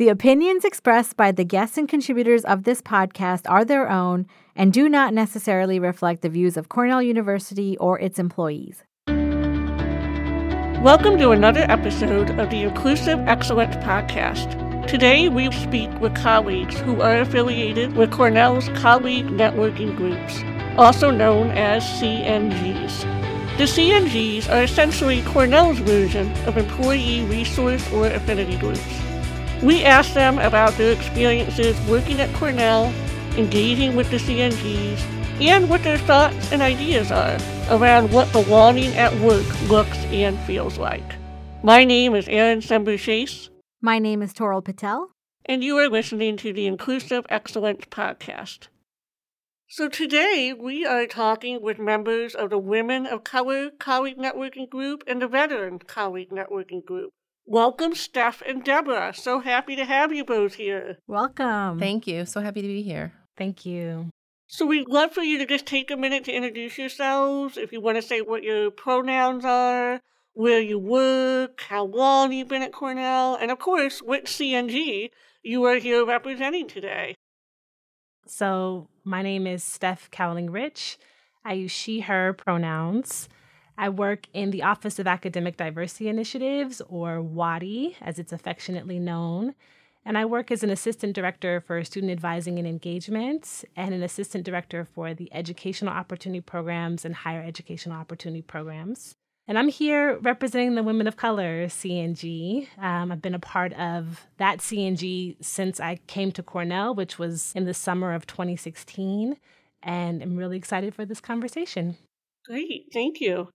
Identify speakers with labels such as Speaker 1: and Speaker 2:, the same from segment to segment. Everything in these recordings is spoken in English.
Speaker 1: The opinions expressed by the guests and contributors of this podcast are their own and do not necessarily reflect the views of Cornell University or its employees.
Speaker 2: Welcome to another episode of the Inclusive Excellence Podcast. Today we speak with colleagues who are affiliated with Cornell's colleague networking groups, also known as CNGs. The CNGs are essentially Cornell's version of employee resource or affinity groups. We asked them about their experiences working at Cornell, engaging with the CNGs, and what their thoughts and ideas are around what belonging at work looks and feels like. My name is Erin Sember Chase.
Speaker 1: My name is Toral Patel.
Speaker 2: And you are listening to the Inclusive Excellence Podcast. So today we are talking with members of the Women of Color Colleague Networking Group and the Veteran Colleague Networking Group. Welcome, Steph and Deborah. So happy to have you both here.
Speaker 1: Welcome.
Speaker 3: Thank you. So happy to be here.
Speaker 4: Thank you.
Speaker 2: So we'd love for you to just take a minute to introduce yourselves. If you want to say what your pronouns are, where you work, how long you've been at Cornell, and of course, which CNG you are here representing today.
Speaker 4: So, my name is Steph Cowling Rich. I use she, her pronouns. I work in the Office of Academic Diversity Initiatives, or WADI, as it's affectionately known. And I work as an assistant director for student advising and engagement and an assistant director for the educational opportunity programs and higher educational opportunity programs. And I'm here representing the Women of Color CNG. Um, I've been a part of that CNG since I came to Cornell, which was in the summer of 2016. And I'm really excited for this conversation.
Speaker 2: Great. Thank you.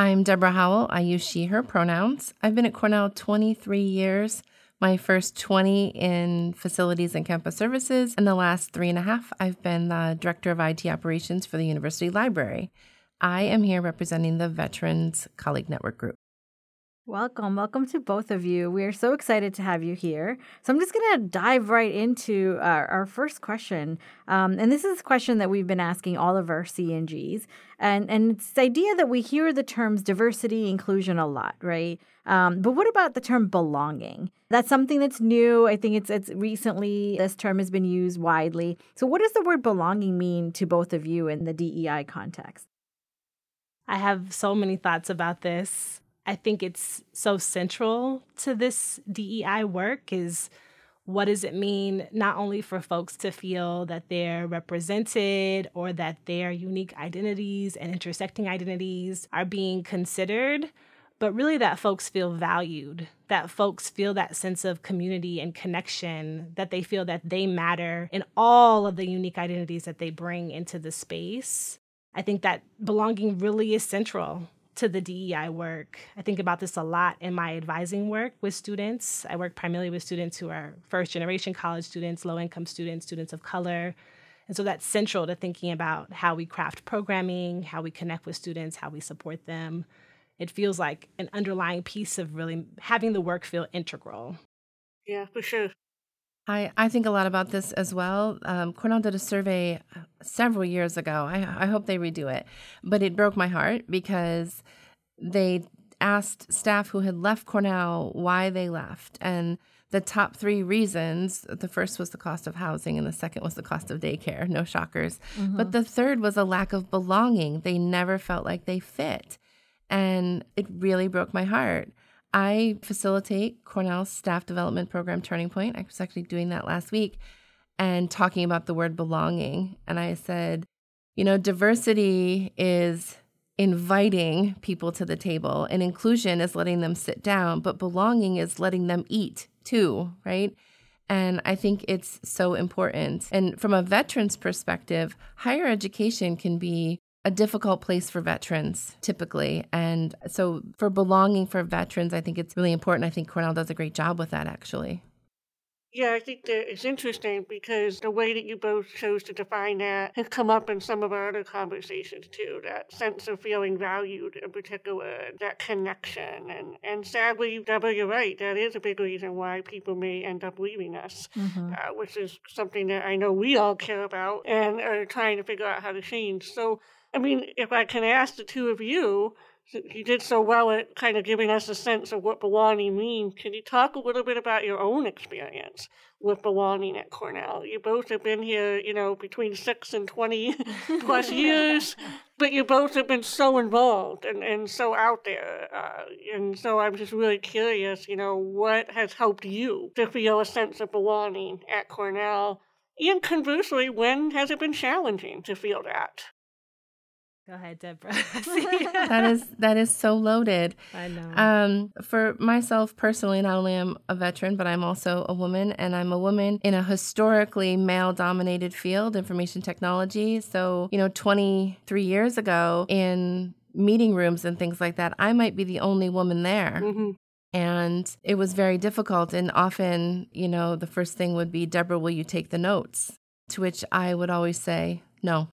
Speaker 3: I'm Deborah Howell. I use she, her pronouns. I've been at Cornell 23 years. My first 20 in facilities and campus services, and the last three and a half, I've been the director of IT operations for the university library. I am here representing the Veterans Colleague Network Group.
Speaker 1: Welcome. Welcome to both of you. We are so excited to have you here. So, I'm just going to dive right into our, our first question. Um, and this is a question that we've been asking all of our CNGs. And, and it's the idea that we hear the terms diversity, inclusion a lot, right? Um, but what about the term belonging? That's something that's new. I think it's it's recently this term has been used widely. So, what does the word belonging mean to both of you in the DEI context?
Speaker 4: I have so many thoughts about this. I think it's so central to this DEI work is what does it mean not only for folks to feel that they're represented or that their unique identities and intersecting identities are being considered, but really that folks feel valued, that folks feel that sense of community and connection, that they feel that they matter in all of the unique identities that they bring into the space. I think that belonging really is central to the DEI work. I think about this a lot in my advising work with students. I work primarily with students who are first generation college students, low income students, students of color. And so that's central to thinking about how we craft programming, how we connect with students, how we support them. It feels like an underlying piece of really having the work feel integral.
Speaker 2: Yeah, for sure.
Speaker 3: I, I think a lot about this as well. Um, Cornell did a survey uh, several years ago. I, I hope they redo it. But it broke my heart because they asked staff who had left Cornell why they left. And the top three reasons the first was the cost of housing, and the second was the cost of daycare. No shockers. Mm-hmm. But the third was a lack of belonging. They never felt like they fit. And it really broke my heart. I facilitate Cornell's staff development program Turning Point. I was actually doing that last week and talking about the word belonging. And I said, you know, diversity is inviting people to the table, and inclusion is letting them sit down, but belonging is letting them eat too, right? And I think it's so important. And from a veteran's perspective, higher education can be a difficult place for veterans typically. And so for belonging for veterans, I think it's really important. I think Cornell does a great job with that actually.
Speaker 2: Yeah, I think that it's interesting because the way that you both chose to define that has come up in some of our other conversations too. That sense of feeling valued in particular, that connection. And, and sadly, Deborah, you're right. That is a big reason why people may end up leaving us, mm-hmm. uh, which is something that I know we all care about and are trying to figure out how to change. So I mean, if I can ask the two of you, you did so well at kind of giving us a sense of what belonging means. Can you talk a little bit about your own experience with belonging at Cornell? You both have been here, you know, between six and 20 plus years, but you both have been so involved and, and so out there. Uh, and so I'm just really curious, you know, what has helped you to feel a sense of belonging at Cornell? And conversely, when has it been challenging to feel that?
Speaker 4: Go ahead, Deborah.
Speaker 3: that is that is so loaded.
Speaker 4: I know.
Speaker 3: Um, for myself personally, not only am a veteran, but I'm also a woman, and I'm a woman in a historically male-dominated field, information technology. So, you know, 23 years ago, in meeting rooms and things like that, I might be the only woman there.
Speaker 2: Mm-hmm.
Speaker 3: And it was very difficult. And often, you know, the first thing would be, Deborah, will you take the notes? To which I would always say, no.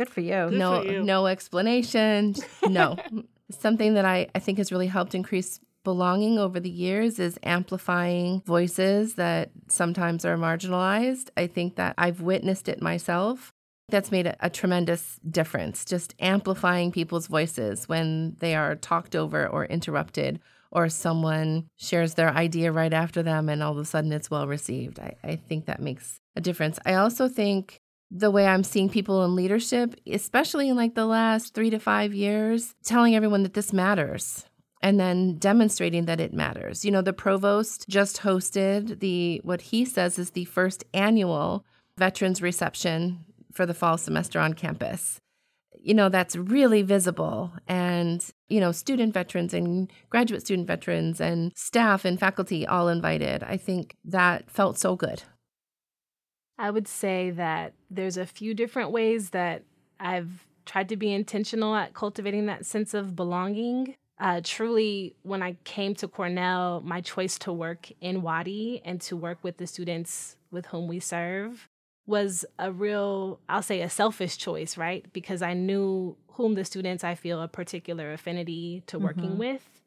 Speaker 1: Good for you.
Speaker 2: Good
Speaker 3: no,
Speaker 2: for you.
Speaker 3: no explanation. No. Something that I, I think has really helped increase belonging over the years is amplifying voices that sometimes are marginalized. I think that I've witnessed it myself. That's made a, a tremendous difference, just amplifying people's voices when they are talked over or interrupted, or someone shares their idea right after them and all of a sudden it's well received. I, I think that makes a difference. I also think the way I'm seeing people in leadership, especially in like the last three to five years, telling everyone that this matters and then demonstrating that it matters. You know, the provost just hosted the what he says is the first annual veterans reception for the fall semester on campus. You know, that's really visible. And, you know, student veterans and graduate student veterans and staff and faculty all invited. I think that felt so good.
Speaker 4: I would say that there's a few different ways that I've tried to be intentional at cultivating that sense of belonging. Uh, truly, when I came to Cornell, my choice to work in Wadi and to work with the students with whom we serve was a real, I'll say, a selfish choice, right? Because I knew whom the students I feel a particular affinity to working
Speaker 1: Mhm.
Speaker 4: with.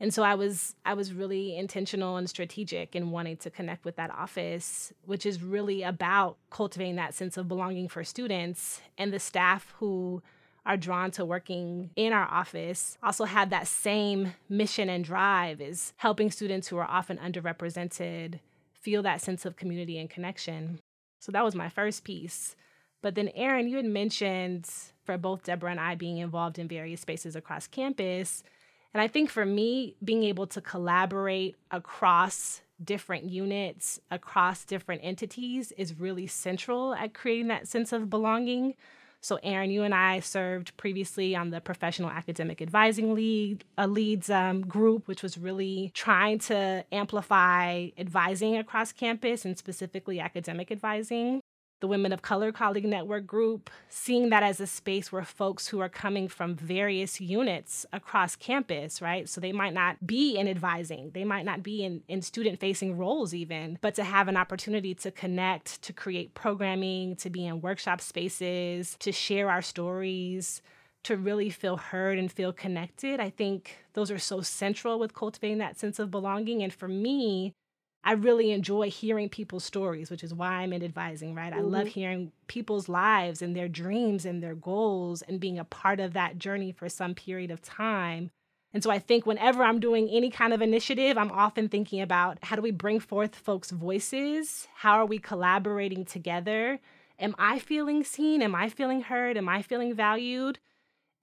Speaker 4: And so I was I was really intentional and strategic in wanting to connect with that office, which is really about cultivating that sense of belonging for students and the staff who are drawn to working in our office also have that same mission and drive is helping students who are often underrepresented feel that sense of community and connection. So that was my first piece. But then, Erin, you had mentioned for both Deborah and I being involved in various spaces across campus. And I think for me, being able to collaborate across different units, across different entities, is really central at creating that sense of belonging. So, Erin, you and I served previously on the Professional Academic Advising a leads um, group, which was really trying to amplify advising across campus and specifically academic advising the Women of Color Colleague Network group, seeing that as a space where folks who are coming from various units across campus, right? So they might not be in advising, they might not be in, in student facing roles, even, but to have an opportunity to connect, to create programming, to be in workshop spaces, to share our stories. To really feel heard and feel connected. I think those are so central with cultivating that sense of belonging. And for me, I really enjoy hearing people's stories, which is why I'm in advising, right? I love hearing people's lives and their dreams and their goals and being a part of that journey for some period of time. And so I think whenever I'm doing any kind of initiative, I'm often thinking about how do we bring forth folks' voices? How are we collaborating together? Am I feeling seen? Am I feeling heard? Am I feeling valued?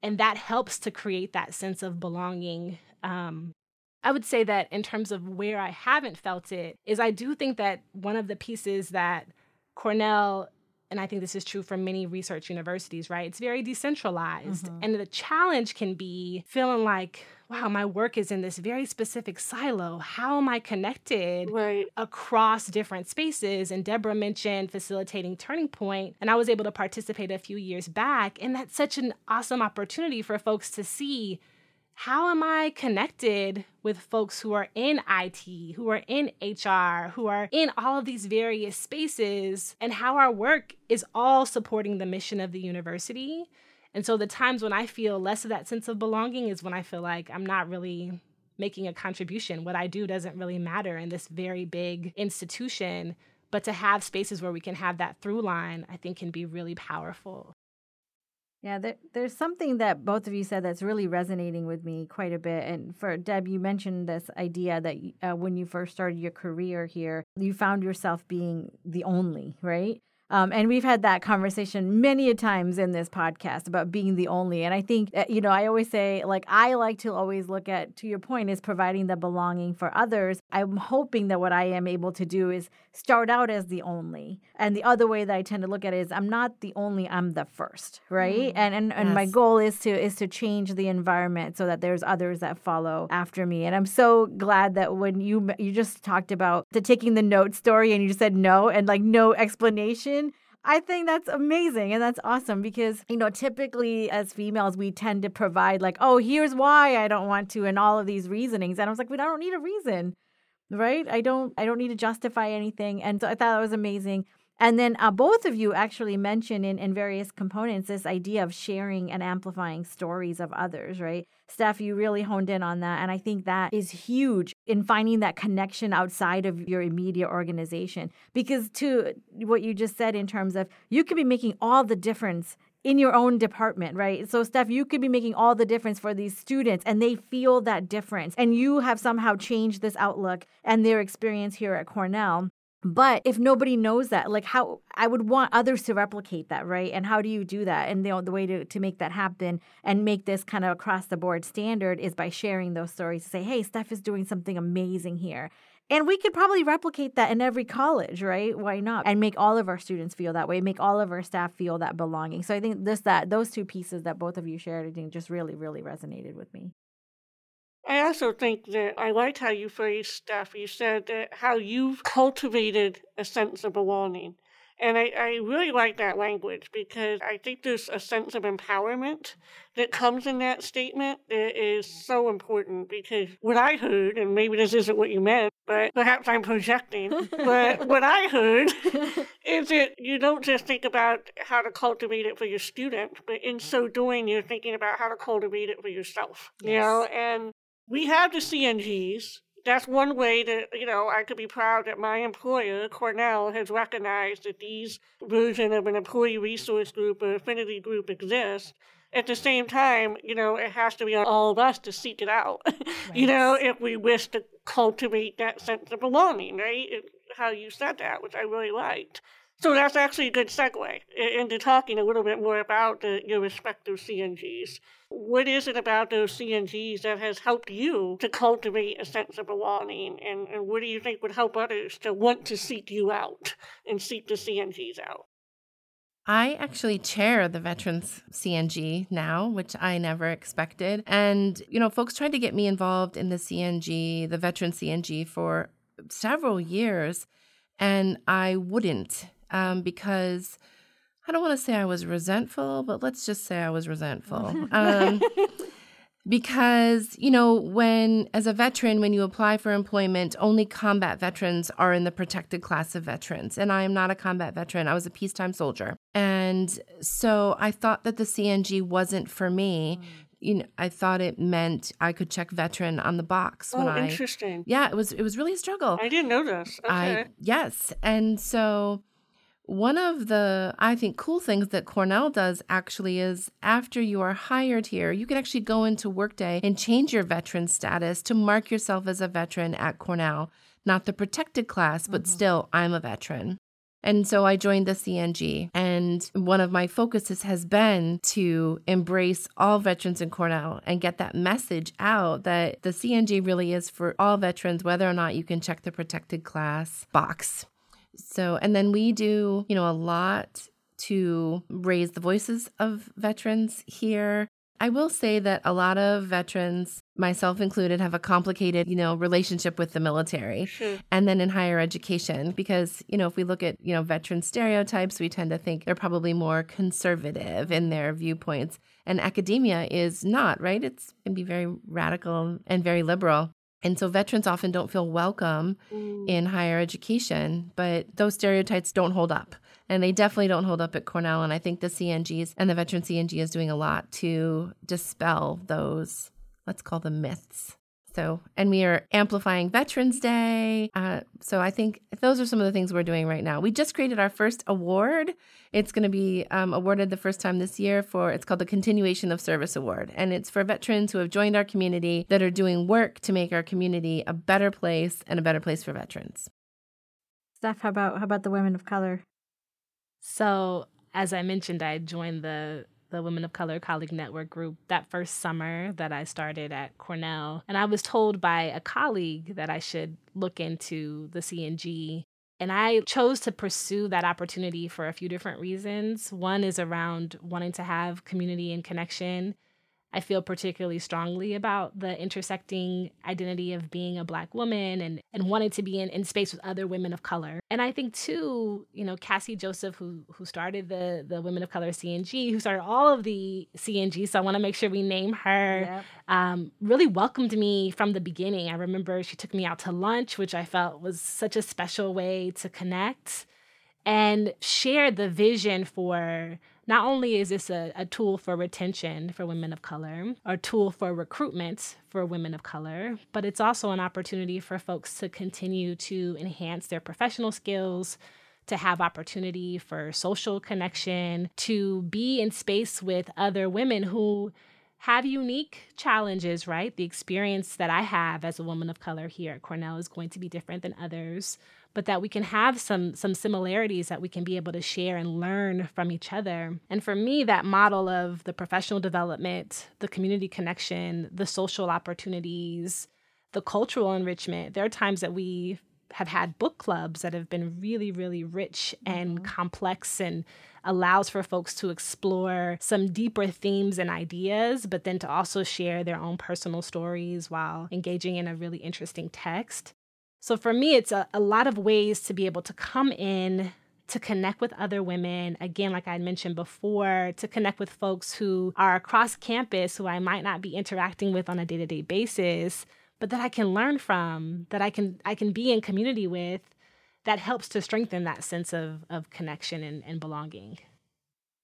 Speaker 4: And that helps to create that sense of belonging um, I would say that in terms of where I haven't felt it, is I do think that one of the pieces that Cornell, and I think this is true for many research universities, right? It's very decentralized. Mm-hmm. And the challenge can be feeling like, wow, my work is in this very specific silo. How am I connected?
Speaker 2: Right.
Speaker 4: across different spaces. And Deborah mentioned facilitating Turning Point, and I was able to participate a few years back. And that's such an awesome opportunity for folks to see how am I connected with folks who are in IT, who are in HR, who are in all of these various spaces, and how our work is all supporting the mission of the university. And so the times when I feel less of that sense of belonging is when I feel like I'm not really making a contribution. What I do doesn't really matter in this very big institution. But to have spaces where we can have that through line, I think can be really powerful.
Speaker 1: Yeah, there, there's something that both of you said that's really resonating with me quite a bit. And for Deb, you mentioned this idea that uh, when you first started your career here, you found yourself being the only, right? Um, and we've had that conversation many a times in this podcast about being the only. And I think, uh, you know, I always say, like, I like to always look at, to your point, is providing the belonging for others. I'm hoping that what I am able to do is start out as the only. And the other way that I tend to look at it is I'm not the only, I'm the first, right? Mm, and and, and yes. my goal is to is to change the environment so that there's others that follow after me. And I'm so glad that when you you just talked about the taking the note story and you just said no and like no explanation I think that's amazing and that's awesome because, you know, typically as females, we tend to provide, like, oh, here's why I don't want to, and all of these reasonings. And I was like, we don't need a reason, right? I don't, I don't need to justify anything. And so I thought that was amazing. And then uh, both of you actually mentioned in, in various components this idea of sharing and amplifying stories of others, right? Steph, you really honed in on that. And I think that is huge in finding that connection outside of your immediate organization. Because, to what you just said, in terms of you could be making all the difference in your own department, right? So, Steph, you could be making all the difference for these students and they feel that difference. And you have somehow changed this outlook and their experience here at Cornell. But if nobody knows that, like how I would want others to replicate that, right? And how do you do that? And the, the way to, to make that happen and make this kind of across the board standard is by sharing those stories to say, hey, Steph is doing something amazing here. And we could probably replicate that in every college, right? Why not? And make all of our students feel that way, make all of our staff feel that belonging. So I think this that those two pieces that both of you shared, I think just really, really resonated with me.
Speaker 2: I also think that I liked how you phrased Steph. You said that how you've cultivated a sense of belonging. And I, I really like that language because I think there's a sense of empowerment that comes in that statement that is so important because what I heard, and maybe this isn't what you meant, but perhaps I'm projecting, but what I heard is that you don't just think about how to cultivate it for your students, but in so doing, you're thinking about how to cultivate it for yourself. Yes. You know, and we have the CNGs. That's one way that, you know, I could be proud that my employer, Cornell, has recognized that these version of an employee resource group or affinity group exist. At the same time, you know, it has to be on all of us to seek it out, right. you know, if we wish to cultivate that sense of belonging, right? It, how you said that, which I really liked. So that's actually a good segue into talking a little bit more about the, your respective CNGs. What is it about those CNGs that has helped you to cultivate a sense of belonging? And, and what do you think would help others to want to seek you out and seek the CNGs out?
Speaker 3: I actually chair the Veterans CNG now, which I never expected. And, you know, folks tried to get me involved in the CNG, the Veteran CNG, for several years, and I wouldn't um, because I don't want to say I was resentful, but let's just say I was resentful. Um, because, you know, when, as a veteran, when you apply for employment, only combat veterans are in the protected class of veterans. And I am not a combat veteran, I was a peacetime soldier. And so I thought that the CNG wasn't for me. Mm. You know, I thought it meant I could check veteran on the box
Speaker 2: when
Speaker 3: oh, I.
Speaker 2: interesting.
Speaker 3: Yeah, it was. It was really a struggle.
Speaker 2: I didn't know this. Okay. I
Speaker 3: yes, and so one of the, I think, cool things that Cornell does actually is after you are hired here, you can actually go into Workday and change your veteran status to mark yourself as a veteran at Cornell. Not the protected class, but mm-hmm. still, I'm a veteran. And so I joined the CNG. And one of my focuses has been to embrace all veterans in Cornell and get that message out that the CNG really is for all veterans, whether or not you can check the protected class box. So, and then we do, you know, a lot to raise the voices of veterans here. I will say that a lot of veterans, myself included, have a complicated, you know, relationship with the military
Speaker 2: sure.
Speaker 3: and then in higher education because, you know, if we look at, you know, veteran stereotypes, we tend to think they're probably more conservative in their viewpoints and academia is not, right? It's can be very radical and very liberal. And so veterans often don't feel welcome mm. in higher education, but those stereotypes don't hold up. And they definitely don't hold up at Cornell. And I think the CNGs and the veteran CNG is doing a lot to dispel those, let's call them myths. So, and we are amplifying Veterans Day. Uh, so, I think those are some of the things we're doing right now. We just created our first award. It's going to be um, awarded the first time this year for, it's called the Continuation of Service Award. And it's for veterans who have joined our community that are doing work to make our community a better place and a better place for veterans.
Speaker 1: Steph, how about how about the women of color?
Speaker 4: So, as I mentioned, I joined the the Women of Color Colleague Network group that first summer that I started at Cornell. And I was told by a colleague that I should look into the CNG. And I chose to pursue that opportunity for a few different reasons. One is around wanting to have community and connection I feel particularly strongly about the intersecting identity of being a Black woman and, and wanting to be in, in space with other women of color. And I think, too, you know, Cassie Joseph, who, who started the, the Women of Color CNG, who started all of the CNG, so I want to make sure we name her, yep. um, really welcomed me from the beginning. I remember she took me out to lunch, which I felt was such a special way to connect and shared the vision for not only is this a, a tool for retention for women of color, or a tool for recruitment for women of color, but it's also an opportunity for folks to continue to enhance their professional skills, to have opportunity for social connection, to be in space with other women who have unique challenges, right? The experience that I have as a woman of color here at Cornell is going to be different than others but that we can have some some similarities that we can be able to share and learn from each other. And for me, that model of the professional development, the community connection, the social opportunities, the cultural enrichment, there are times that we have had book clubs that have been really, really rich and mm-hmm. complex and allows for folks to explore some deeper themes and ideas, but then to also share their own personal stories while engaging in a really interesting text. So for me, it's a, a lot of ways to be able to come in to connect with other women. Again, like I mentioned before, to connect with folks who are across campus who I might not be interacting with on a day to day basis, but that I can learn from, that I can I can be in community with, that helps to strengthen that sense of of connection and, and belonging.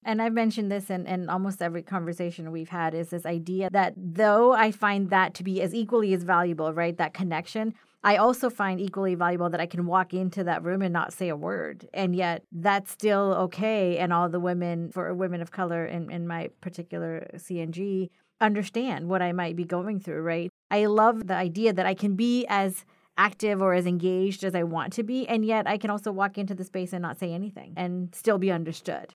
Speaker 1: And I've mentioned this in, in almost every conversation we've had is this idea that though I find that to be as equally as valuable, right? That connection, I also find equally valuable that I can walk into that room and not say a word. And yet that's still okay. And all the women, for women of color in, in my particular CNG, understand what I might be going through, right? I love the idea that I can be as active or as engaged as I want to be. And yet I can also walk into the space and not say anything and still be understood.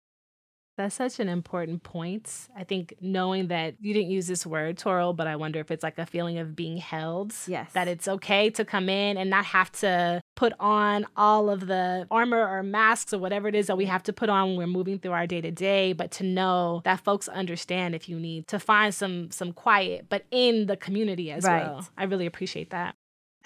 Speaker 4: That's such an important point. I think knowing that you didn't use this word, Toral, but I wonder if it's like a feeling of being held.
Speaker 1: Yes.
Speaker 4: That it's okay to come in and not have to put on all of the armor or masks or whatever it is that we have to put on when we're moving through our day to day, but to know that folks understand if you need to find some some quiet, but in the community as right. well. I really appreciate that.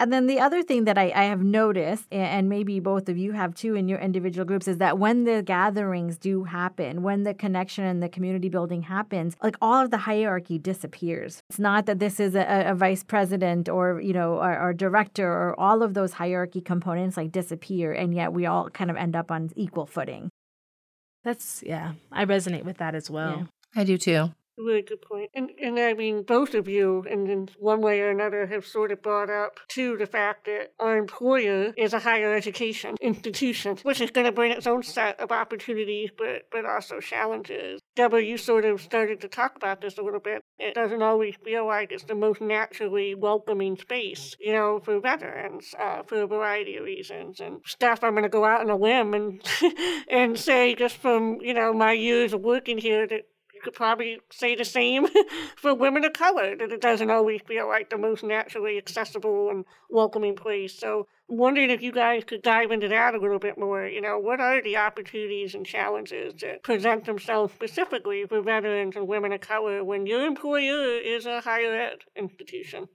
Speaker 1: And then the other thing that I, I, have noticed, and maybe both of you have too in your individual groups, is that when the gatherings do happen, when the connection and the community building happens, like all of the hierarchy disappears. It's not that this is a, a vice president or, you know, or, or, director or all of those hierarchy components like disappear. And yet we all kind of end up on equal footing.
Speaker 4: That's, yeah, I resonate with that as well. Yeah.
Speaker 3: I do too
Speaker 2: really good point. And and I mean, both of you, and in one way or another, have sort of brought up to the fact that our employer is a higher education institution, which is going to bring its own set of opportunities, but but also challenges. Deborah, you sort of started to talk about this a little bit. It doesn't always feel like it's the most naturally welcoming space, you know, for veterans uh, for a variety of reasons. And Steph, I'm going to go out on a limb and and say, just from you know my years of working here, that could probably say the same for women of color, that it doesn't always feel like the most naturally accessible and welcoming place. So, wondering if you guys could dive into that a little bit more. You know, what are the opportunities and challenges that present themselves specifically for veterans and women of color when your employer is a higher ed institution?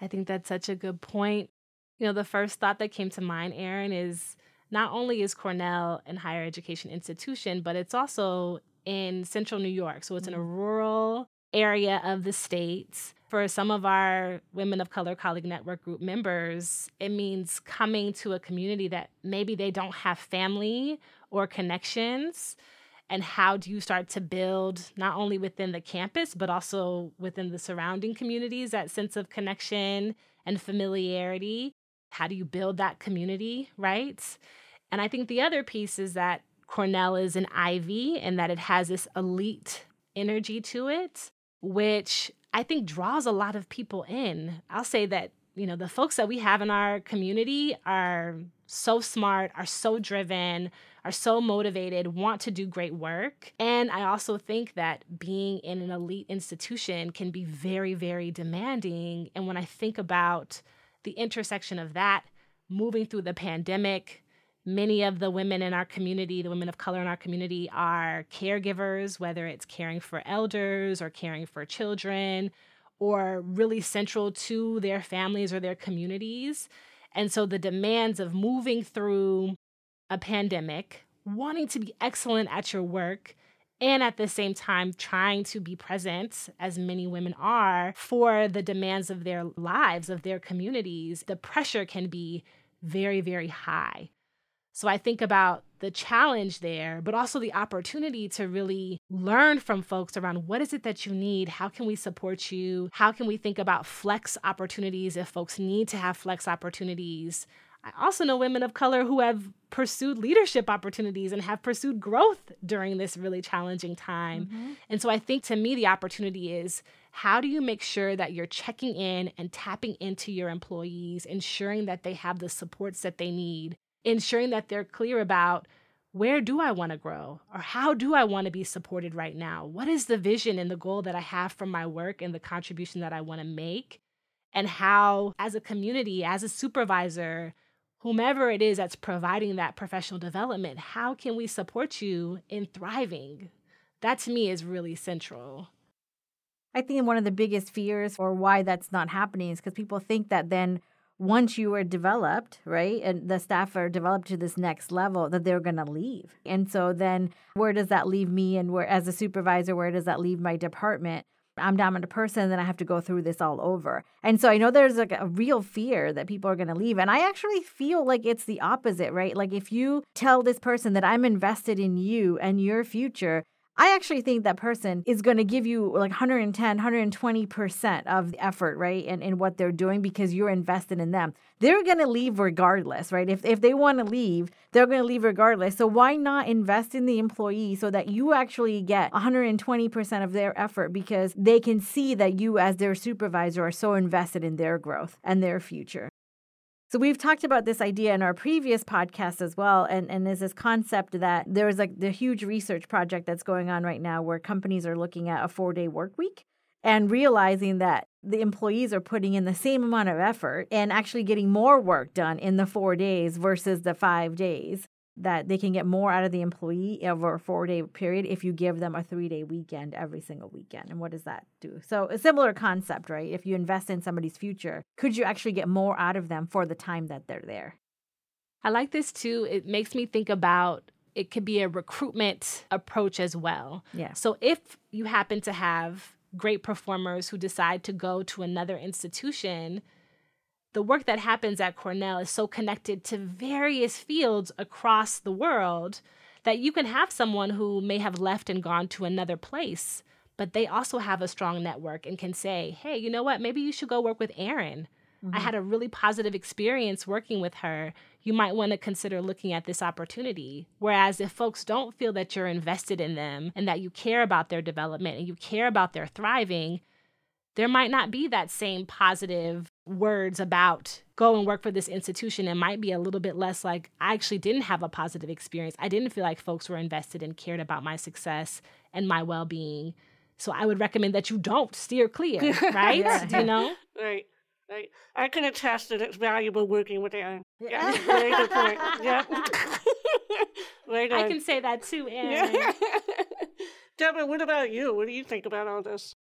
Speaker 4: I think that's such a good point. You know, the first thought that came to mind, Erin, is not only is Cornell an higher education institution, but it's also in central New York. So it's in a mm. rural area of the state. For some of our Women of Color Colleague Network group members, it means coming to a community that maybe they don't have family or connections. and how do you start to build not only within the campus but also within the surrounding communities that sense of connection and familiarity how do you build that community right and i think the other piece is that cornell is an ivy and that it has this elite energy to it which i think draws a lot of people in i'll say that you know the folks that we have in our community are so smart are so driven are so motivated, want to do great work. And I also think that being in an elite institution can be very, very demanding. And when I think about the intersection of that, moving through the pandemic, many of the women in our community, the women of color in our community, are caregivers, whether it's caring for elders or caring for children or really central to their families or their communities. And so the demands of moving through a pandemic, wanting to be excellent at your work, and at the same time trying to be present, as many women are, for the demands of their lives, of their communities, the pressure can be very, very high. So I think about the challenge there, but also the opportunity to really learn from folks around what is it that you need? How can we support you? How can we think about flex opportunities if folks need to have flex opportunities? I also know women of color who have pursued leadership opportunities and have pursued growth during this really challenging time. Mm-hmm. And so I think to me, the opportunity is how do you make sure that you're checking in and tapping into your employees, ensuring that they have the supports that they need, ensuring that they're clear about where do I want to grow or how do I want to be supported right now? What is the vision and the goal that I have from my work and the contribution that I want to make? And how, as a community, as a supervisor, whomever it is that's providing that professional development, how can we support you in thriving? That to me is really central.
Speaker 1: I think one of the biggest fears or why that's not happening is because people think that then once you are developed, right, and the staff are developed to this next level, that they're going to leave. And so then where does that leave me? And where, as a supervisor, where does that leave my department? I'm dominant person, then I have to go through this all over. And so I know there's like a real fear that people are going to leave. And I actually feel like it's the opposite, right? Like if you tell this person that I'm invested in you and your future, I actually think that person is going to give you like 110, 120% of the effort, right? And in what they're doing because you're invested in them. They're going to leave regardless, right? If, if they want to leave, they're going to leave regardless. So why not invest in the employee so that you actually get 120% of their effort because they can see that you as their supervisor are so invested in their growth and their future. So we've talked about this idea in our previous podcast as well, and and there's this concept that there's like the huge research project that's going on right now where companies are looking at a four day work week and realizing that the employees are putting in the same amount of effort and actually getting more work done in the four days versus the five days that they can get more out of the employee over a four day period if you give them a three day weekend every single weekend. And what does that do? So, a similar concept, right? If you invest in somebody's future, could you actually get more out of them for the time that they're there?
Speaker 4: I like this too. It makes me think about it could be a recruitment approach as well.
Speaker 1: Yeah.
Speaker 4: So, if you happen to have great performers who decide to go to another institution, the work that happens at Cornell is so connected to various fields across the world that you can have someone who may have left and gone to another place, but they also have a strong network and can say, hey, you know what? Maybe you should go work with Erin. Mm-hmm. I had a really positive experience working with her. You might want to consider looking at this opportunity. Whereas if folks don't feel that you're invested in them and that you care about their development and you care about their thriving, there might not be that same positive words about go and work for this institution. It might be a little bit less like, I actually didn't have a positive experience. I didn't feel like folks were invested and cared about my success and my well being. So I would recommend that you don't steer clear, right? yeah. You know?
Speaker 2: Right. Right. I can attest that it's valuable working with Erin. Yeah. Very good point. Yeah.
Speaker 4: right I can say that too, Erin. Yeah.
Speaker 2: Deborah, what about you? What do you think about all this?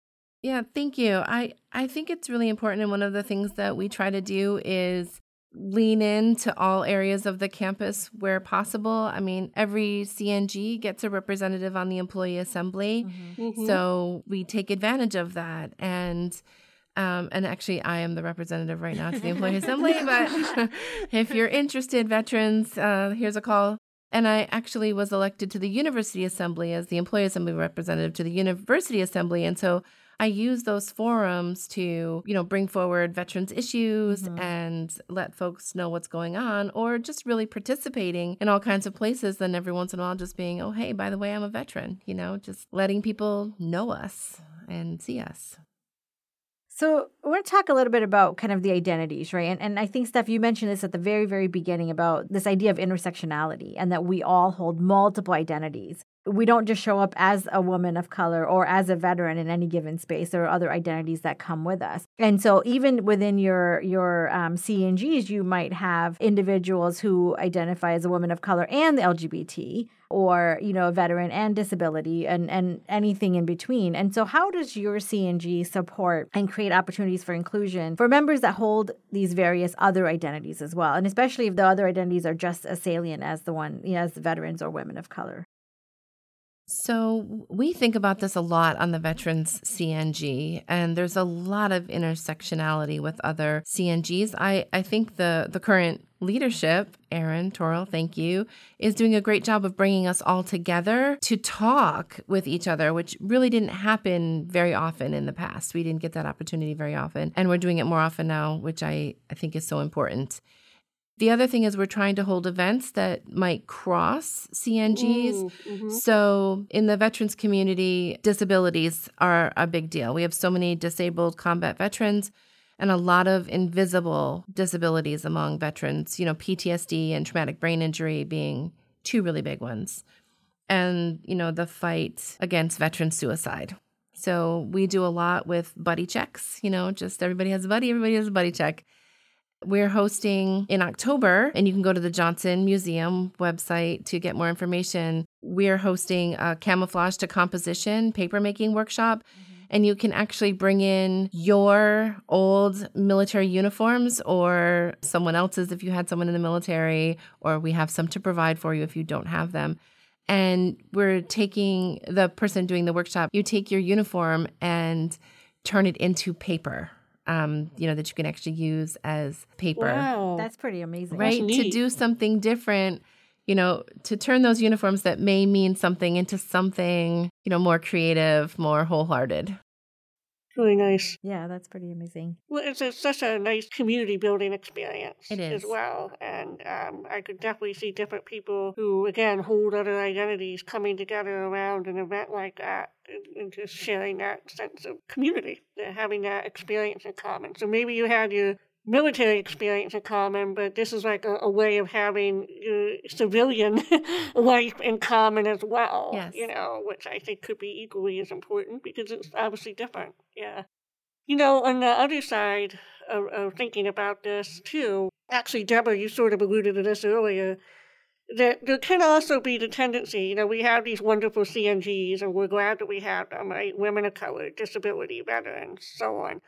Speaker 3: Yeah, thank you. I, I think it's really important. And one of the things that we try to do is lean into all areas of the campus where possible. I mean, every CNG gets a representative on the employee assembly. Mm-hmm. Mm-hmm. So we take advantage of that. And um, and actually, I am the representative right now to the employee assembly. But if you're interested, veterans, uh, here's a call And I actually was elected to the University Assembly as the Employee Assembly representative to the University Assembly. And so I use those forums to, you know, bring forward veterans issues mm-hmm. and let folks know what's going on or just really participating in all kinds of places. Then every once in a while just being, oh, hey, by the way, I'm a veteran, you know, just letting people know us and see us.
Speaker 1: So I want to talk a little bit about kind of the identities, right? And and I think Steph, you mentioned this at the very, very beginning about this idea of intersectionality and that we all hold multiple identities we don't just show up as a woman of color or as a veteran in any given space. There are other identities that come with us. And so even within your your um, CNGs, you might have individuals who identify as a woman of color and the LGBT or you know a veteran and disability and and anything in between and so how does your cng support and create opportunities for inclusion for members that hold these various other identities as well and especially if the other identities are just as salient as the one you know, as veterans or women of color
Speaker 3: so, we think about this a lot on the Veterans CNG, and there's a lot of intersectionality with other CNGs. I, I think the, the current leadership, Erin Toral, thank you, is doing a great job of bringing us all together to talk with each other, which really didn't happen very often in the past. We didn't get that opportunity very often, and we're doing it more often now, which I, I think is so important. The other thing is we're trying to hold events that might cross CNGs. mm-hmm. So in the veterans community, disabilities are a big deal. We have so many disabled combat veterans and a lot of invisible disabilities among veterans, you know, PTSD and traumatic brain injury being two really big ones. And, you know, the fight against veteran suicide. So we do a lot with buddy checks, you know, just everybody has a buddy, everybody has a buddy check. We're hosting in October, and you can go to the Johnson Museum website to get more information. We're hosting a camouflage to composition papermaking workshop. Mm-hmm. And you can actually bring in your old military uniforms or someone else's if you had someone in the military, or we have some to provide for you if you don't have them and we're taking the person doing the workshop you take your uniform and turn it into paper um, you know, that you can actually use as paper.
Speaker 1: Wow. That's pretty amazing.
Speaker 3: Right? To do something different, you know, to turn those uniforms that may mean something into something, you know, more creative, more wholehearted
Speaker 2: really nice.
Speaker 1: Yeah, that's pretty amazing.
Speaker 2: Well, it's, it's such a nice community building experience
Speaker 3: it is.
Speaker 2: as well. And um, I could definitely see different people who, again, hold other identities coming together around an event like that and, and just sharing that sense of community, having that experience in common. So maybe you had your military experience in common, but this is like a, a way of having uh, civilian life in common as well.
Speaker 3: Yes.
Speaker 2: You know, which I think could be equally as important because it's obviously different. Yeah. You know, on the other side of, of thinking about this too, actually, Deborah, you sort of alluded to this earlier. That there can also be the tendency, you know, we have these wonderful CNGs and we're glad that we have them, right? Women of color, disability, veterans, so on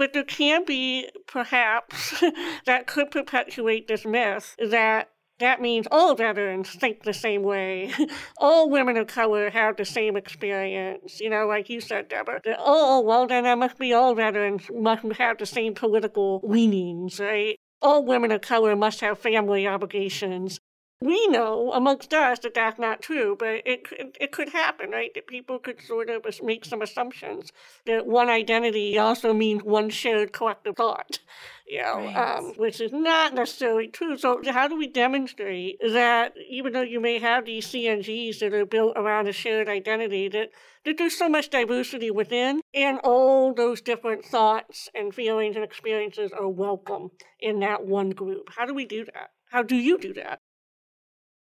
Speaker 2: but there can be, perhaps, that could perpetuate this myth that that means all veterans think the same way. all women of color have the same experience. You know, like you said, Deborah. That, oh, well, then that must be all veterans must have the same political leanings, right? All women of color must have family obligations we know amongst us that that's not true, but it, it, it could happen, right? That people could sort of make some assumptions that one identity also means one shared collective thought, you know, right. um, which is not necessarily true. So how do we demonstrate that even though you may have these CNGs that are built around a shared identity, that that there's so much diversity within, and all those different thoughts and feelings and experiences are welcome in that one group. How do we do that? How do you do that?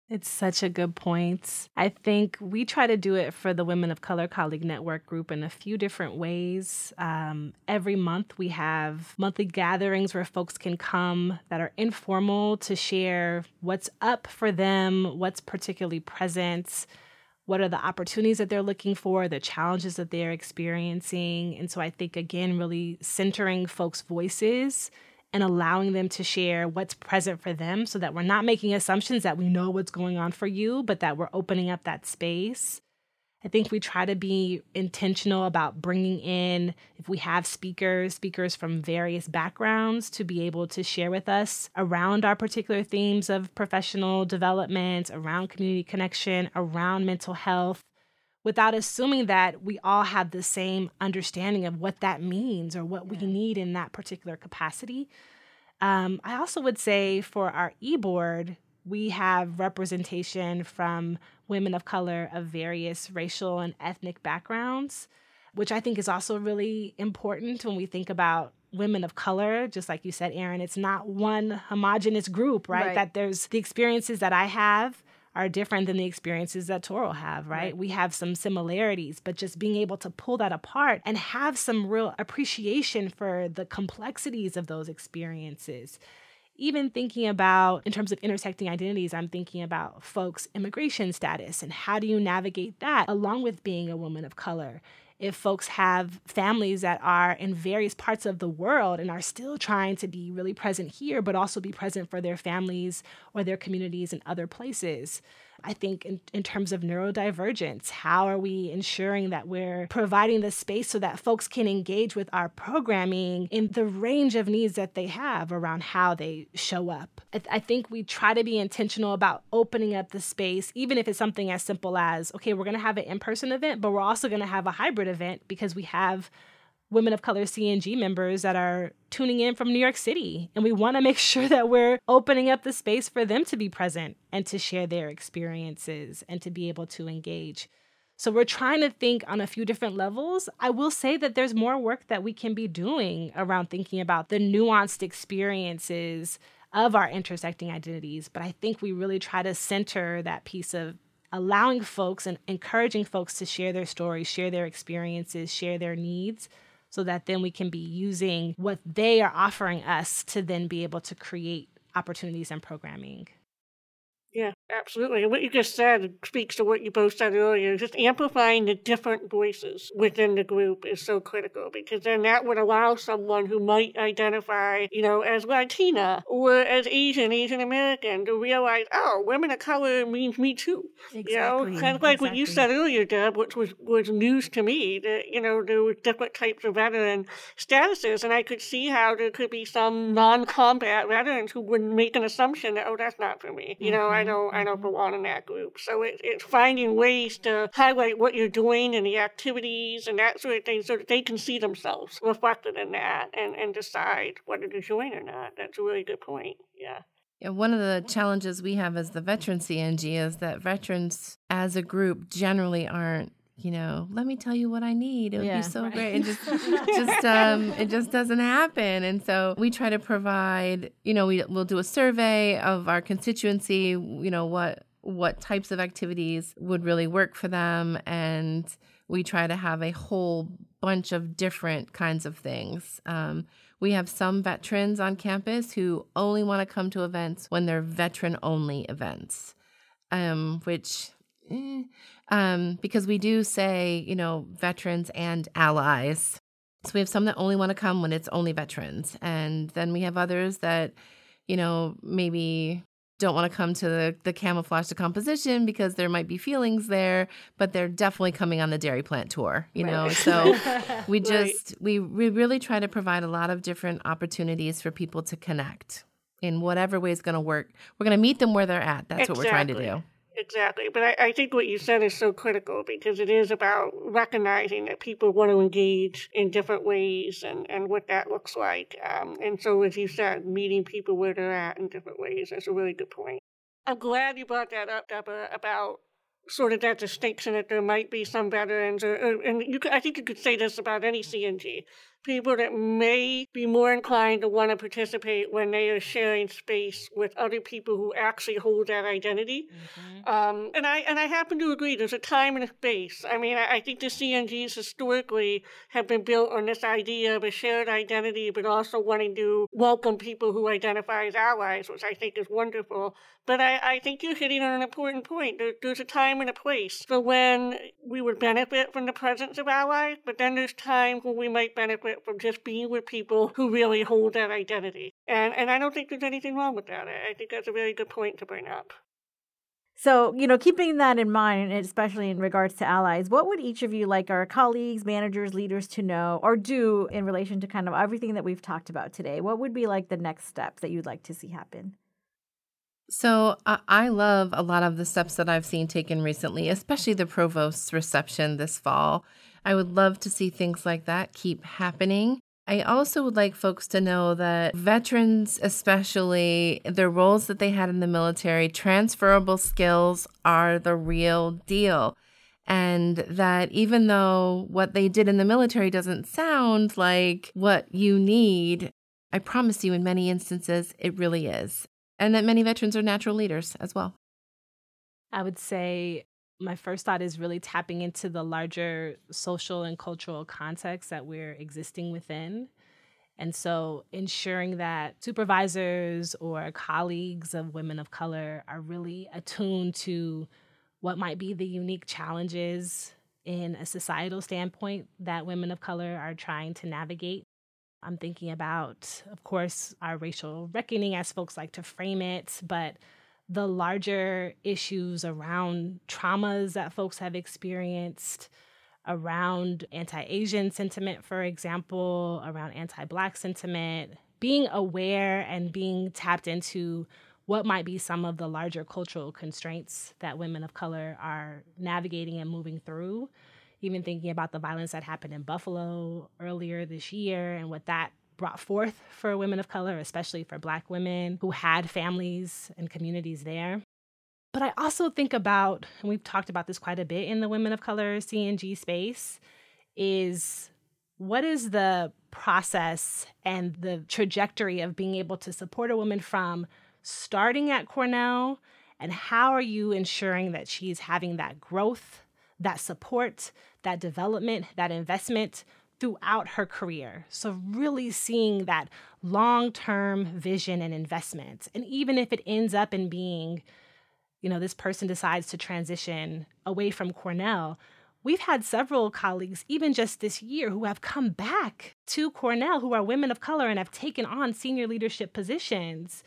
Speaker 4: It's such a good point. I think we try to do it for the Women of Color Colleague Network group in a few different ways. Um, every month, we have monthly gatherings where folks can come that are informal to share what's up for them, what's particularly present, what are the opportunities that they're looking for, the challenges that they're experiencing. And so I think, again, really centering folks' voices and allowing them to share what's present for them so that we're not making assumptions that we know what's going on for you, but that we're opening up that space. I think we try to be intentional about bringing in, if we have speakers, speakers from various backgrounds to be able to share with us around our particular themes of professional development, around community connection, around mental health, without assuming that we all have the same understanding of what that means or what we need in that particular capacity. Um, I also would say for our e board, we have representation from women of color of various racial and ethnic backgrounds, which I think is also really important when we think about women of color. Just like you said, Erin, it's not one homogenous group, right? right? That there's the experiences that I have are different than the experiences that Toral have, right? right? We have some similarities, but just being able to pull that apart and have some real appreciation for the complexities of those experiences even thinking about in terms of intersecting identities, I'm thinking about folks' immigration status and how do you navigate that along with being a woman of color. If folks have families that are in various parts of the world and are still trying to be really present here, but also be present for their families or their communities in other places. I think in, in terms of neurodivergence, how are we ensuring that we're providing the space so that folks can engage with our programming in the range of needs that they have around how they show up? I, th- I think we try to be intentional about opening up the space, even if it's something as simple as, okay, we're going to have an in person event, but we're also going to have a hybrid event because we have women of color CNG members that are tuning in from New York City. And we want to make sure that we're opening up the space for them to be present and to share their experiences and to be able to engage. So we're trying to think on a few different levels. I will say that there's more work that we can be doing around thinking about the nuanced experiences of our intersecting identities. But I think we really try to center that piece of allowing folks and encouraging folks to share their stories, share their experiences, share their needs so that then we can be using what they are offering us to then be able to create opportunities and programming.
Speaker 2: Yeah, absolutely. And what you just said speaks to what you both said earlier. Just amplifying the different voices within the group is so critical because then that would allow someone who might identify, you know, as Latina or as Asian, Asian American to realize, oh, women of color means me too. Exactly. You know, kind of like exactly. what you said earlier, Deb, which was, was news to me that, you know, there were different types of veteran statuses. And I could see how there could be some non combat veterans who would make an assumption that, oh, that's not for me. You know, I don't I don't mm-hmm. belong in that group. So it, it's finding ways to highlight what you're doing and the activities and that sort of thing so that they can see themselves reflected in that and, and decide whether to join or not. That's a really good point. Yeah.
Speaker 3: Yeah, one of the challenges we have as the veteran CNG is that veterans as a group generally aren't you know, let me tell you what I need. It would yeah, be so right. great. And just, just, um, it just doesn't happen. And so we try to provide, you know, we, we'll do a survey of our constituency, you know, what, what types of activities would really work for them. And we try to have a whole bunch of different kinds of things. Um, we have some veterans on campus who only want to come to events when they're veteran only events, um, which eh, um, because we do say, you know, veterans and allies. So we have some that only want to come when it's only veterans. And then we have others that, you know, maybe don't want to come to the, the camouflage decomposition because there might be feelings there, but they're definitely coming on the dairy plant tour, you right. know? So we just, right. we, we really try to provide a lot of different opportunities for people to connect in whatever way is going to work. We're going to meet them where they're at. That's exactly. what we're trying to do.
Speaker 2: Exactly. But I, I think what you said is so critical because it is about recognizing that people want to engage in different ways and, and what that looks like. Um, and so, as you said, meeting people where they're at in different ways is a really good point. I'm glad you brought that up, Deborah, about sort of that distinction that there might be some veterans, or, or and you I think you could say this about any CNG people that may be more inclined to want to participate when they are sharing space with other people who actually hold that identity. Mm-hmm. Um, and I and I happen to agree. There's a time and a space. I mean, I, I, think the CNGs historically have been built on this idea of a shared identity, but also wanting to welcome people who identify as allies, which I think is wonderful. But I, I think you're hitting on an important point. There, there's a time and a place for when we would benefit from the presence of allies, but then there's times when we might benefit from just being with people who really hold that identity. And and I don't think there's anything wrong with that. I think that's a very good point to bring up.
Speaker 1: So, you know, keeping that in mind, especially in regards to allies, what would each of you like our colleagues, managers, leaders to know or do in relation to kind of everything that we've talked about today? What would be like the next steps that you'd like to see happen?
Speaker 3: So I love a lot of the steps that I've seen taken recently, especially the provost's reception this fall. I would love to see things like that keep happening. I also would like folks to know that veterans, especially the roles that they had in the military, transferable skills are the real deal. And that even though what they did in the military doesn't sound like what you need, I promise you, in many instances, it really is. And that many veterans are natural leaders as well.
Speaker 4: I would say my first thought is really tapping into the larger social and cultural context that we're existing within. And so ensuring that supervisors or colleagues of women of color are really attuned to what might be the unique challenges in a societal standpoint that women of color are trying to navigate. I'm thinking about, of course, our racial reckoning, as folks like to frame it, but the larger issues around traumas that folks have experienced, around anti Asian sentiment, for example, around anti Black sentiment, being aware and being tapped into what might be some of the larger cultural constraints that women of color are navigating and moving through. Even thinking about the violence that happened in Buffalo earlier this year and what that brought forth for women of color, especially for Black women who had families and communities there. But I also think about, and we've talked about this quite a bit in the women of color CNG space, is what is the process and the trajectory of being able to support a woman from starting at Cornell? And how are you ensuring that she's having that growth, that support, that development, that investment throughout her career. So, really seeing that long term vision and investment. And even if it ends up in being, you know, this person decides to transition away from Cornell, we've had several colleagues, even just this year, who have come back to Cornell who are women of color and have taken on senior leadership positions.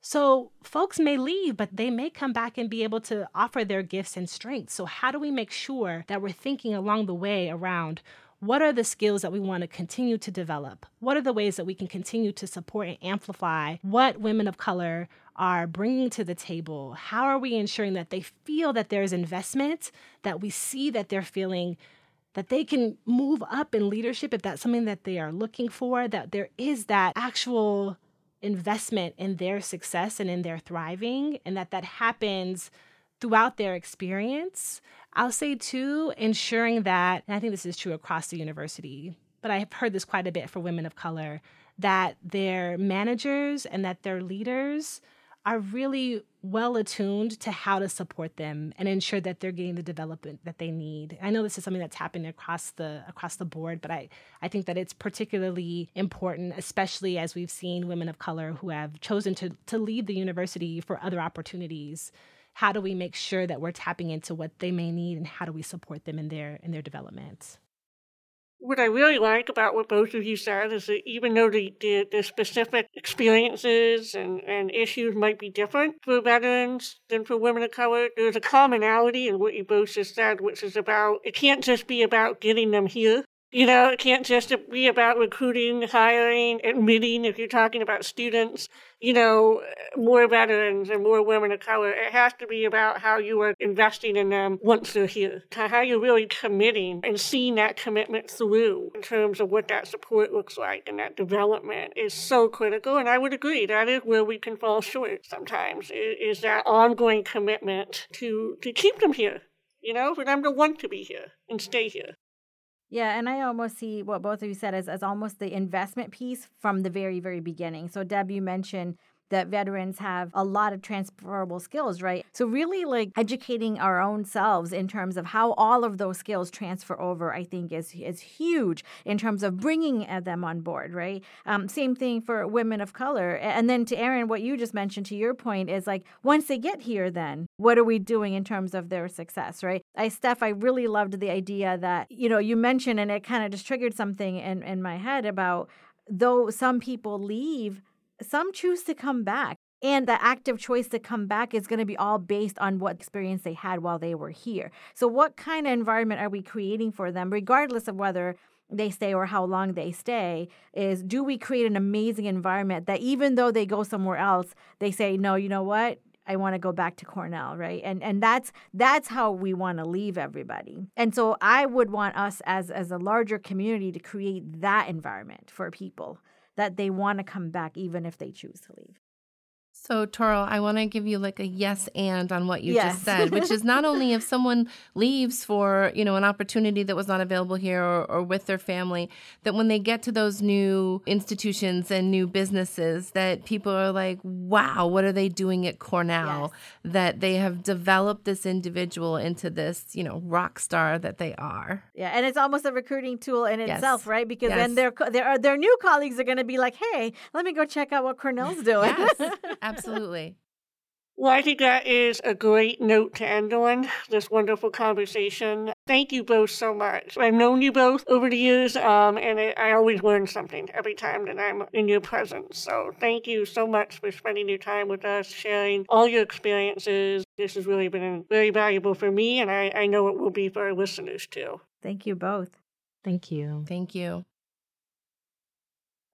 Speaker 4: So, folks may leave, but they may come back and be able to offer their gifts and strengths. So, how do we make sure that we're thinking along the way around what are the skills that we want to continue to develop? What are the ways that we can continue to support and amplify what women of color are bringing to the table? How are we ensuring that they feel that there's investment, that we see that they're feeling that they can move up in leadership if that's something that they are looking for, that there is that actual investment in their success and in their thriving, and that that happens throughout their experience. I'll say too, ensuring that, and I think this is true across the university, but I have heard this quite a bit for women of color, that their managers and that their leaders are really well attuned to how to support them and ensure that they're getting the development that they need. I know this is something that's happening across the across the board, but I, I think that it's particularly important, especially as we've seen women of color who have chosen to to leave the university for other opportunities how do we make sure that we're tapping into what they may need and how do we support them in their in their development
Speaker 2: what I really like about what both of you said is that even though the, the, the, specific experiences and, and issues might be different for veterans than for women of color, there's a commonality in what you both just said, which is about it can't just be about getting them here. You know, it can't just be about recruiting, hiring, admitting, if you're talking about students, you know, more veterans and more women of color. It has to be about how you are investing in them once they're here, how you're really committing and seeing that commitment through in terms of what that support looks like and that development is so critical. And I would agree that is where we can fall short sometimes, is that ongoing commitment to, to keep them here, you know, for them to want to be here and stay here.
Speaker 1: Yeah, and I almost see what both of you said as, as almost the investment piece from the very, very beginning. So, Deb, you mentioned that veterans have a lot of transferable skills, right? So, really, like educating our own selves in terms of how all of those skills transfer over, I think is is huge in terms of bringing uh, them on board, right? Um, same thing for women of color. And then to Erin, what you just mentioned to your point is like once they get here, then what are we doing in terms of their success, right? I, Steph, I really loved the idea that you know you mentioned, and it kind of just triggered something in in my head about though some people leave some choose to come back. And the active choice to come back is going to be all based on what experience they had while they were here. So, what kind of environment are we creating for them, regardless of whether they stay or how long they stay? Is do we create an amazing environment that even though they go somewhere else, they say, no, you know what? I want to go back to Cornell, right? And and that's that's how we want to leave everybody. And so I would want us as as a larger community to create that environment for people that they want to come back even if they choose to leave.
Speaker 3: So, Toral, I want to give you like a yes and on what you
Speaker 1: Yes.
Speaker 3: just said, which is not only if someone leaves for, you know, an opportunity that was not available here or, or with their family, that when they get to those new institutions and new businesses, that people are like, wow, what are they doing at Cornell? That they have developed this individual into this, you know, rock star that they are.
Speaker 1: Yeah, and it's almost a recruiting tool in
Speaker 3: Yes.
Speaker 1: itself, right? Because
Speaker 3: Yes.
Speaker 1: then their their their new colleagues are going to be like, "Hey, let me go check out what Cornell's doing."
Speaker 3: Yes, absolutely.
Speaker 2: Well, I think that is a great note to end on this wonderful conversation. Thank you both so much. I've known you both over the years, um, and I, I always learn something every time that I'm in your presence. So thank you so much for spending your time with us, sharing all your experiences. This has really been very valuable for me, and I, I know it will be for our listeners too.
Speaker 1: Thank you both.
Speaker 4: Thank you.
Speaker 3: Thank you.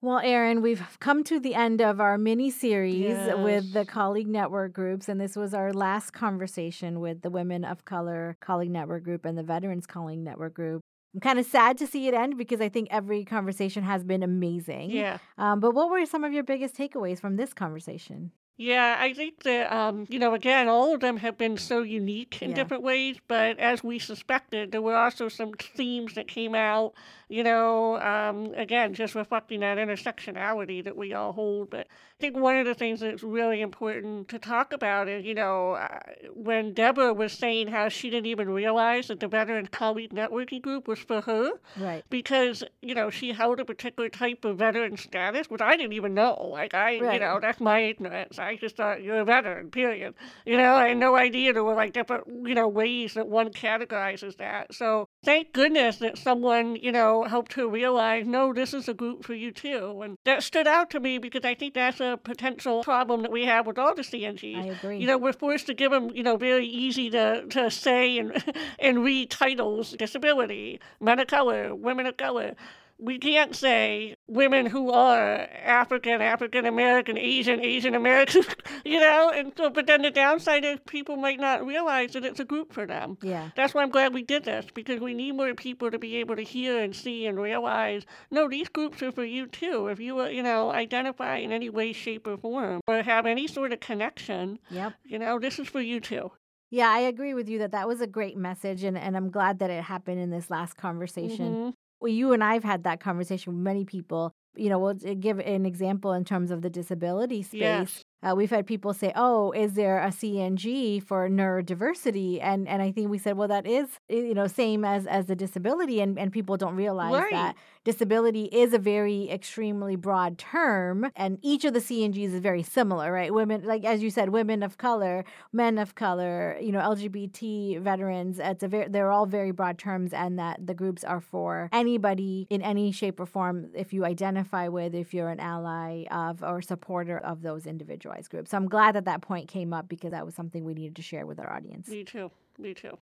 Speaker 1: Well, Erin, we've come to the end of our mini series with the colleague network groups, and this was our last conversation with the Women of Color colleague network group and the Veterans colleague network group. I'm kind of sad to see it end because I think every conversation has been amazing.
Speaker 2: Yeah.
Speaker 1: Um, but what were some of your biggest takeaways from this conversation?
Speaker 2: Yeah, I think that, um, you know, again, all of them have been so unique in
Speaker 1: Yeah.
Speaker 2: different ways, but as we suspected, there were also some themes that came out, you know, um, again, just reflecting that intersectionality that we all hold. But I think one of the things that's really important to talk about is, you know, uh, when Deborah was saying how she didn't even realize that the Veteran Colleague Networking Group was for her,
Speaker 1: Right.
Speaker 2: because you know she held a particular type of veteran status, which I didn't even know. Like I, you know, that's my ignorance. I just thought you're a veteran. Period. You know, I had no idea there were like different, you know, ways that one categorizes that. So thank goodness that someone, you know, helped her realize, no, this is a group for you too. And that stood out to me because I think that's a potential problem that we have with all the CNGs.
Speaker 1: I agree.
Speaker 2: You know, we're forced to give them, you know, very easy to, to say and and read titles: disability, men of color, women of color. We can't say women who are African, African American, Asian, Asian American, you know. And so, but then the downside is people might not realize that it's a group for them.
Speaker 1: Yeah.
Speaker 2: That's why I'm glad we did this because we need more people to be able to hear and see and realize, no, these groups are for you too. If you, uh, you know, identify in any way, shape, or form or have any sort of connection,
Speaker 1: Yep.
Speaker 2: you know, this is for you too.
Speaker 1: Yeah, I agree with you that that was a great message, and, and I'm glad that it happened in this last conversation.
Speaker 2: Mhm.
Speaker 1: Well, you and I've had that conversation with many people. You know, we'll uh, give an example in terms of the disability space.
Speaker 2: Yes.
Speaker 1: Uh, we've had people say, "Oh, is there a CNG for neurodiversity?" And and I think we said, "Well, that is eh, you know same as as the disability," and and people don't realize
Speaker 2: Right.
Speaker 1: that disability is a very extremely broad term, and each of the CNGs is very similar, right? Women, like as you said, women of color, men of color, you know, LGBT veterans. It's a very they're all very broad terms, and that the groups are for anybody in any shape or form if you identify with, if you're an ally of or supporter of those individualized groups. So I'm glad that that point came up because that was something we needed to share with our audience.
Speaker 2: Me too. Me too.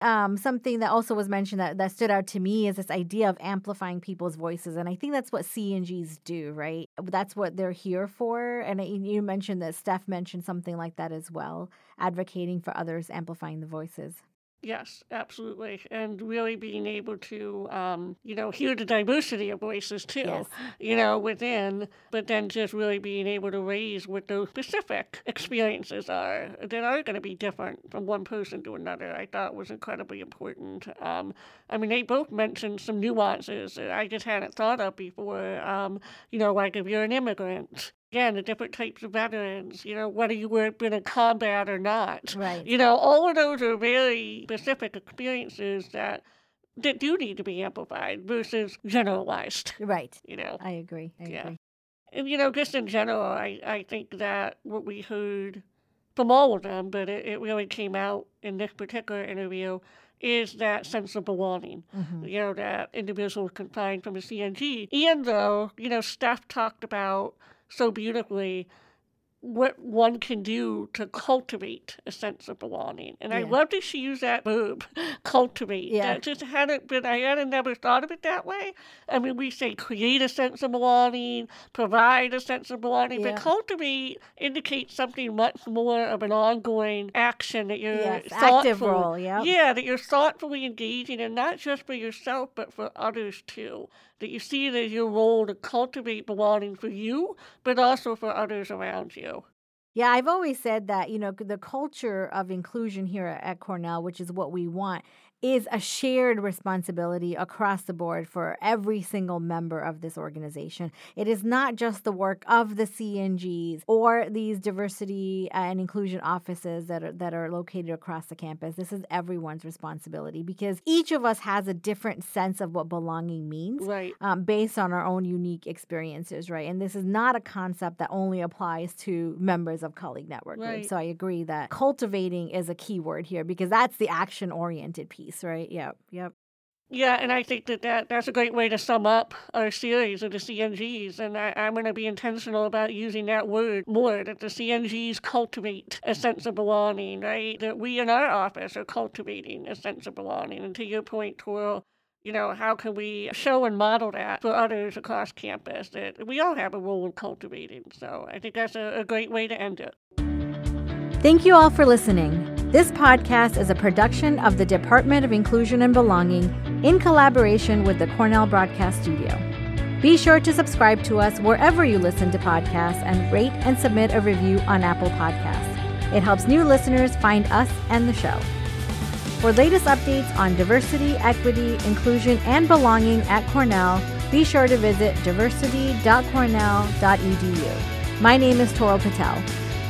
Speaker 1: Um, something that also was mentioned that, that stood out to me is this idea of amplifying people's voices. And I think that's what CNGs do, right? That's what they're here for. And I- you mentioned that Steph mentioned something like that as well, advocating for others, amplifying the voices.
Speaker 2: Yes, absolutely. And really being able to, um, you know, hear the diversity of voices too,
Speaker 1: Yes.
Speaker 2: you know, within, but then just really being able to raise what those specific experiences are that are going to be different from one person to another, I thought was incredibly important. Um, I mean, they both mentioned some nuances that I just hadn't thought of before, um, you know, like if you're an immigrant. Again, the different types of veterans, you know, whether you were been in combat or not.
Speaker 1: Right.
Speaker 2: You know, all of those are very specific experiences that that do need to be amplified versus generalized.
Speaker 1: Right.
Speaker 2: You know,
Speaker 1: I agree. I
Speaker 2: Yeah.
Speaker 1: agree.
Speaker 2: and you know, just in general, I I think that what we heard from all of them, but it, it really came out in this particular interview, is that sense of belonging.
Speaker 1: Mhm.
Speaker 2: You know, that individuals can find from a CNG. And though, you know, Steph talked about so beautifully what one can do to cultivate a sense of belonging. And I
Speaker 1: Yeah.
Speaker 2: love that she used that verb, cultivate.
Speaker 1: Yeah.
Speaker 2: That just hadn't been, I hadn't never thought of it that way. I mean, we say create a sense of belonging, provide a sense of belonging,
Speaker 1: Yeah.
Speaker 2: but cultivate indicates something much more of an ongoing action that you're
Speaker 1: Yes, active
Speaker 2: thoughtful-
Speaker 1: role, yep.
Speaker 2: Yeah, that you're thoughtfully engaging and not just for yourself, but for others too. That you see it as your role to cultivate belonging for you, but also for others around you.
Speaker 1: Yeah, I've always said that, you know, the culture of inclusion here at Cornell, which is what we want, is a shared responsibility across the board for every single member of this organization. It is not just the work of the CNGs or these diversity and inclusion offices that are that are located across the campus. This is everyone's responsibility because each of us has a different sense of what belonging means
Speaker 2: Right.
Speaker 1: um, based on our own unique experiences, right? And this is not a concept that only applies to members of colleague network
Speaker 2: Right.
Speaker 1: groups. So I agree that cultivating is a key word here because that's the action oriented piece, right? Yep, yep.
Speaker 2: Yeah, and I think that, that that's a great way to sum up our series of the CNGs. And I, I'm going to be intentional about using that word more that the CNGs cultivate a sense of belonging, right? That we in our office are cultivating a sense of belonging. And to your point, Toral, you know, how can we show and model that for others across campus that we all have a role in cultivating? So I think that's a, a great way to end it.
Speaker 1: Thank you all for listening. This podcast is a production of the Department of Inclusion and Belonging in collaboration with the Cornell Broadcast Studio. Be sure to subscribe to us wherever you listen to podcasts and rate and submit a review on Apple Podcasts. It helps new listeners find us and the show. For latest updates on diversity, equity, inclusion, and belonging at Cornell, be sure to visit diversity.cornell.edu. My name is Toral Patel.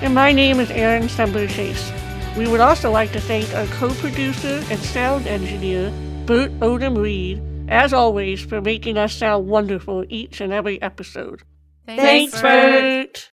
Speaker 2: And my name is Erin Chase. We would also like to thank our co producer and sound engineer, Bert Odom Reed, as always, for making us sound wonderful each and every episode.
Speaker 1: Thanks,
Speaker 2: Bert.